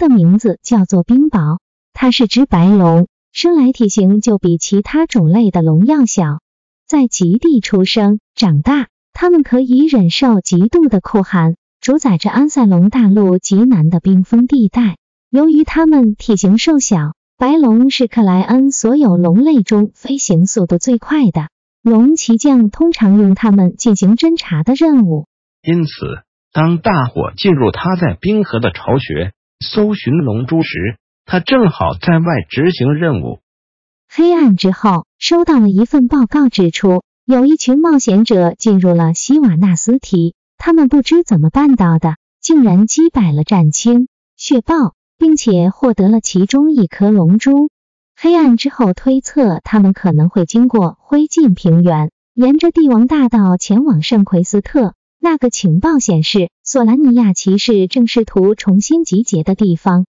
的名字叫做冰雹，它是只白龙，生来体型就比其他种类的龙要小。在极地出生长大，它们可以忍受极度的酷寒，主宰着安塞龙大陆极南的冰封地带。由于它们体型瘦小，白龙是克莱恩所有龙类中飞行速度最快的。龙骑将通常用它们进行侦察的任务。因此，当大伙进入他在冰河的巢穴。搜寻龙珠时，他正好在外执行任务。黑暗之后，收到了一份报告，指出有一群冒险者进入了西瓦纳斯提，他们不知怎么办到的，竟然击败了战青、血豹，并且获得了其中一颗龙珠。黑暗之后推测，他们可能会经过灰烬平原，沿着帝王大道前往圣奎斯特。那个情报显示，索兰尼亚骑士正试图重新集结的地方。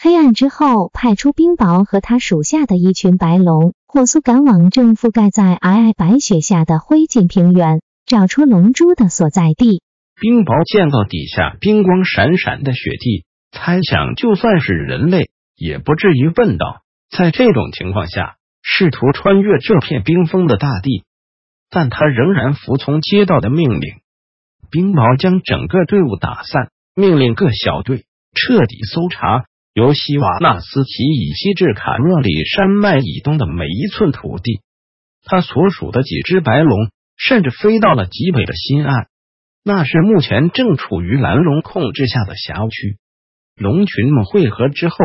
黑暗之后，派出冰雹和他属下的一群白龙，火速赶往正覆盖在皑皑白雪下的灰烬平原，找出龙珠的所在地。冰雹见到底下冰光闪闪的雪地，猜想就算是人类，也不至于笨到在这种情况下试图穿越这片冰封的大地。但他仍然服从街道的命令。冰雹将整个队伍打散，命令各小队彻底搜查由西瓦纳斯奇以西至卡诺里山脉以东的每一寸土地。他所属的几只白龙甚至飞到了极北的新岸，那是目前正处于蓝龙控制下的辖区。龙群们汇合之后，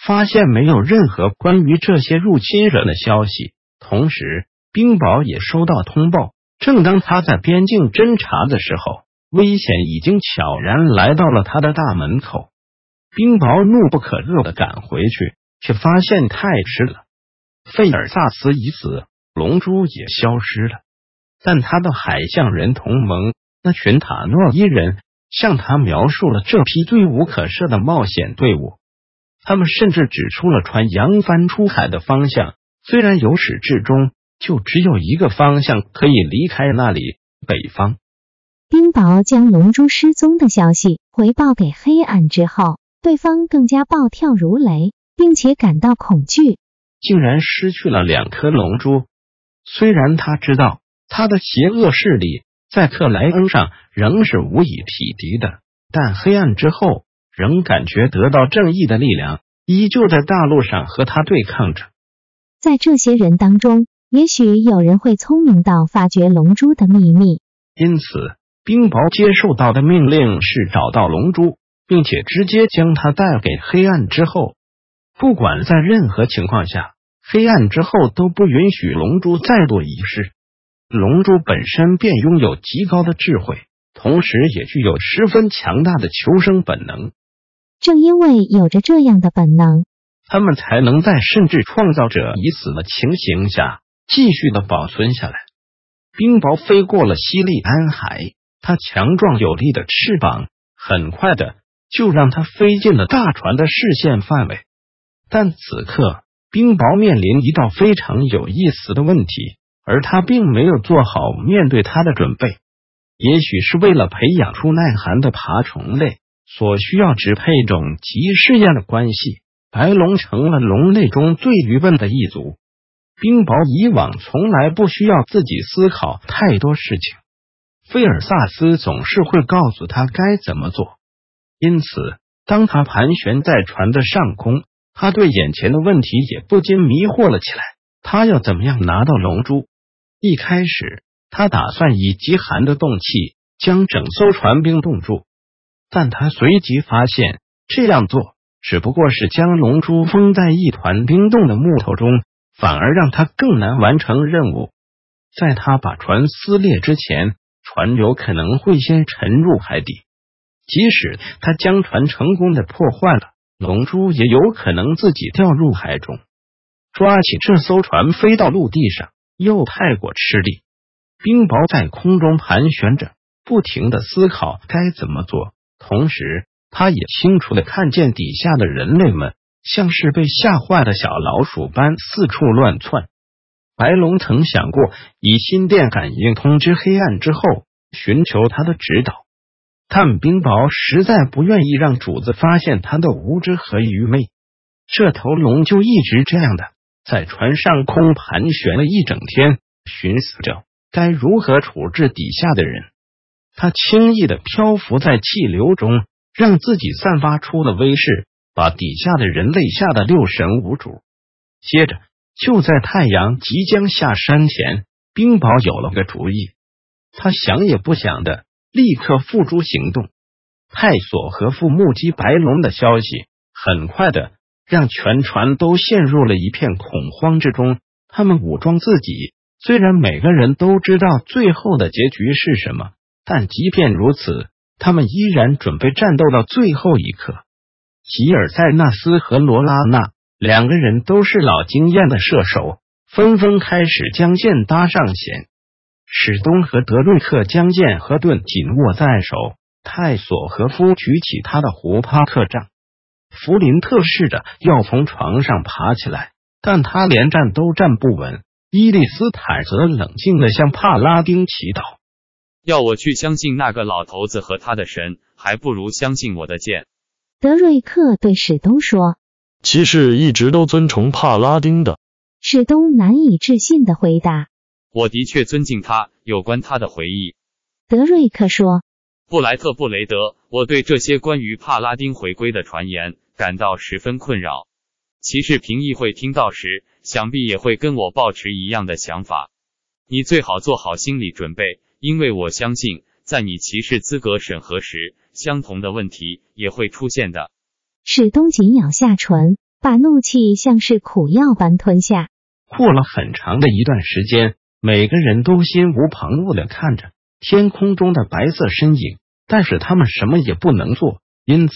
发现没有任何关于这些入侵者的消息。同时，冰雹也收到通报，正当他在边境侦查的时候。危险已经悄然来到了他的大门口，冰雹怒不可遏的赶回去，却发现太迟了。费尔萨斯已死，龙珠也消失了。但他的海象人同盟那群塔诺伊人向他描述了这批罪无可赦的冒险队伍，他们甚至指出了船扬帆出海的方向。虽然由始至终就只有一个方向可以离开那里——北方。冰雹将龙珠失踪的消息回报给黑暗之后，对方更加暴跳如雷，并且感到恐惧，竟然失去了两颗龙珠。虽然他知道他的邪恶势力在克莱恩上仍是无以匹敌的，但黑暗之后仍感觉得到正义的力量依旧在大陆上和他对抗着。在这些人当中，也许有人会聪明到发掘龙珠的秘密，因此。冰雹接受到的命令是找到龙珠，并且直接将它带给黑暗之后。不管在任何情况下，黑暗之后都不允许龙珠再度遗失。龙珠本身便拥有极高的智慧，同时也具有十分强大的求生本能。正因为有着这样的本能，他们才能在甚至创造者已死的情形下继续的保存下来。冰雹飞过了西利安海。它强壮有力的翅膀，很快的就让它飞进了大船的视线范围。但此刻，冰雹面临一道非常有意思的问题，而他并没有做好面对它的准备。也许是为了培养出耐寒的爬虫类所需要只配种及试验的关系，白龙成了龙类中最愚笨的一族。冰雹以往从来不需要自己思考太多事情。菲尔萨斯总是会告诉他该怎么做，因此当他盘旋在船的上空，他对眼前的问题也不禁迷惑了起来。他要怎么样拿到龙珠？一开始，他打算以极寒的冻气将整艘船冰冻住，但他随即发现这样做只不过是将龙珠封在一团冰冻的木头中，反而让他更难完成任务。在他把船撕裂之前。船流可能会先沉入海底，即使他将船成功的破坏了，龙珠也有可能自己掉入海中。抓起这艘船飞到陆地上，又太过吃力。冰雹在空中盘旋着，不停的思考该怎么做，同时他也清楚的看见底下的人类们像是被吓坏的小老鼠般四处乱窜。白龙曾想过以心电感应通知黑暗之后，寻求他的指导，但冰雹实在不愿意让主子发现他的无知和愚昧。这头龙就一直这样的在船上空盘旋了一整天，寻思着。该如何处置底下的人？他轻易的漂浮在气流中，让自己散发出的威势，把底下的人类吓得六神无主。接着，就在太阳即将下山前，冰雹有了个主意。他想也不想的，立刻付诸行动。泰索和父目击白龙的消息，很快的让全船都陷入了一片恐慌之中。他们武装自己。虽然每个人都知道最后的结局是什么，但即便如此，他们依然准备战斗到最后一刻。吉尔塞纳斯和罗拉娜两个人都是老经验的射手，纷纷开始将箭搭上弦。史东和德瑞克将剑和盾紧握在手，泰索和夫举起他的胡帕特杖。弗林特试着要从床上爬起来，但他连站都站不稳。伊利斯坦则冷静的向帕拉丁祈祷：“要我去相信那个老头子和他的神，还不如相信我的剑。”德瑞克对史东说：“骑士一直都尊崇帕拉丁的。”史东难以置信的回答：“我的确尊敬他。有关他的回忆。”德瑞克说：“布莱特布雷德，我对这些关于帕拉丁回归的传言感到十分困扰。骑士评议会听到时。”想必也会跟我抱持一样的想法。你最好做好心理准备，因为我相信，在你骑士资格审核时，相同的问题也会出现的。史东紧咬下唇，把怒气像是苦药般吞下。过了很长的一段时间，每个人都心无旁骛的看着天空中的白色身影，但是他们什么也不能做，因此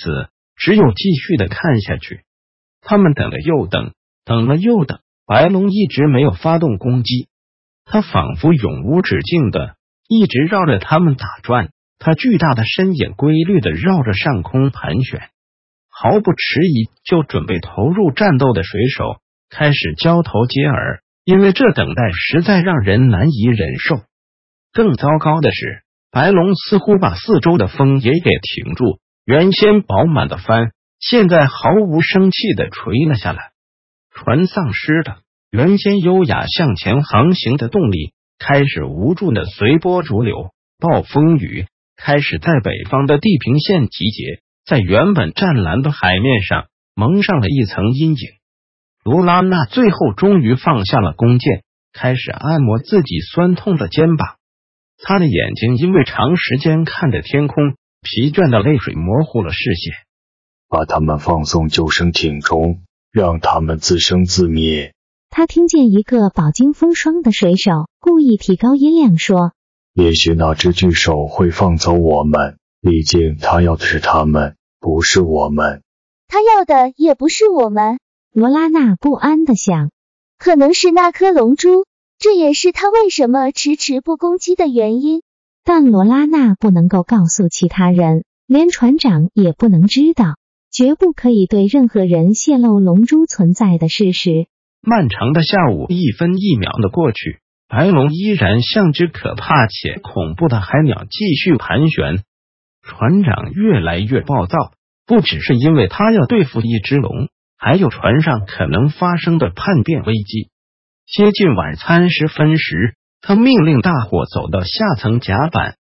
只有继续的看下去。他们等了又等，等了又等。白龙一直没有发动攻击，他仿佛永无止境的一直绕着他们打转。他巨大的身影规律的绕着上空盘旋，毫不迟疑就准备投入战斗的水手开始交头接耳，因为这等待实在让人难以忍受。更糟糕的是，白龙似乎把四周的风也给停住，原先饱满的帆现在毫无生气的垂了下来。船丧失了原先优雅向前航行的动力，开始无助的随波逐流。暴风雨开始在北方的地平线集结，在原本湛蓝的海面上蒙上了一层阴影。卢拉娜最后终于放下了弓箭，开始按摩自己酸痛的肩膀。他的眼睛因为长时间看着天空，疲倦的泪水模糊了视线。把他们放送救生艇中。让他们自生自灭。他听见一个饱经风霜的水手故意提高音量说：“也许那只巨手会放走我们，毕竟他要的是他们，不是我们。他要的也不是我们。”罗拉娜不安的想：“可能是那颗龙珠，这也是他为什么迟迟不攻击的原因。”但罗拉娜不能够告诉其他人，连船长也不能知道。绝不可以对任何人泄露龙珠存在的事实。漫长的下午一分一秒的过去，白龙依然像只可怕且恐怖的海鸟，继续盘旋。船长越来越暴躁，不只是因为他要对付一只龙，还有船上可能发生的叛变危机。接近晚餐时分时，他命令大伙走到下层甲板。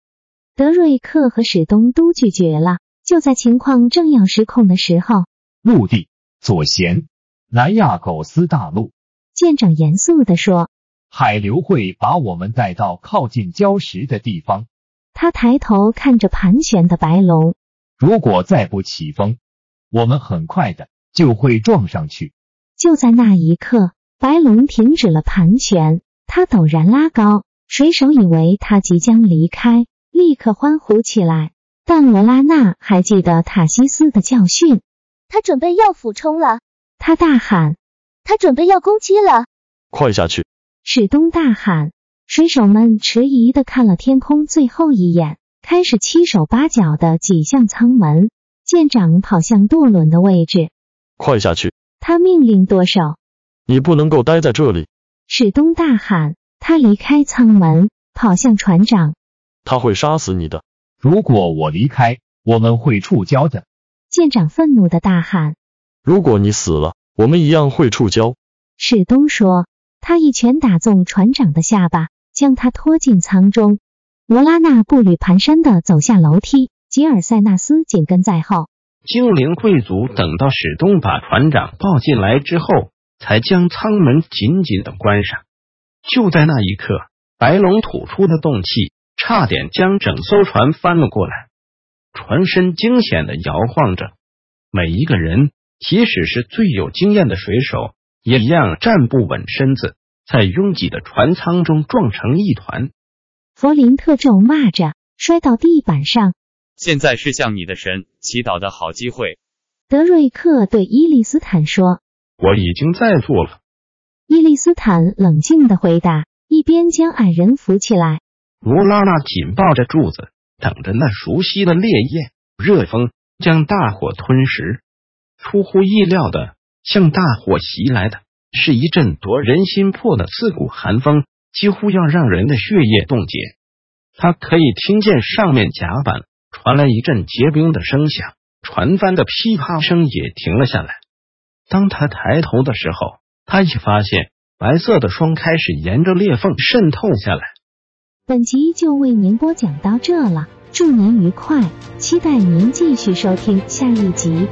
德瑞克和史东都拒绝了。就在情况正要失控的时候，陆地左舷，南亚狗斯大陆。舰长严肃地说：“海流会把我们带到靠近礁石的地方。”他抬头看着盘旋的白龙。如果再不起风，我们很快的就会撞上去。就在那一刻，白龙停止了盘旋，他陡然拉高，水手以为他即将离开，立刻欢呼起来。但罗拉娜还记得塔西斯的教训，他准备要俯冲了，他大喊。他准备要攻击了，快下去！史东大喊。水手们迟疑的看了天空最后一眼，开始七手八脚的挤向舱门。舰长跑向舵轮的位置，快下去！他命令舵手。你不能够待在这里！史东大喊。他离开舱门，跑向船长。他会杀死你的！如果我离开，我们会触礁的！舰长愤怒的大喊。如果你死了。我们一样会触礁，史东说。他一拳打中船长的下巴，将他拖进舱中。罗拉娜步履蹒跚的走下楼梯，吉尔塞纳斯紧跟在后。精灵贵族等到史东把船长抱进来之后，才将舱门紧紧的关上。就在那一刻，白龙吐出的动气差点将整艘船翻了过来，船身惊险的摇晃着，每一个人。即使是最有经验的水手，也一样站不稳身子，在拥挤的船舱中撞成一团。弗林特咒骂着，摔到地板上。现在是向你的神祈祷的好机会。德瑞克对伊利斯坦说：“我已经在做了。”伊利斯坦冷静的回答，一边将矮人扶起来。罗拉娜紧抱着柱子，等着那熟悉的烈焰、热风将大火吞噬。出乎意料的，向大火袭来的是一阵夺人心魄的刺骨寒风，几乎要让人的血液冻结。他可以听见上面甲板传来一阵结冰的声响，船帆的噼啪声也停了下来。当他抬头的时候，他已发现白色的霜开始沿着裂缝渗透下来。本集就为您播讲到这了，祝您愉快，期待您继续收听下一集。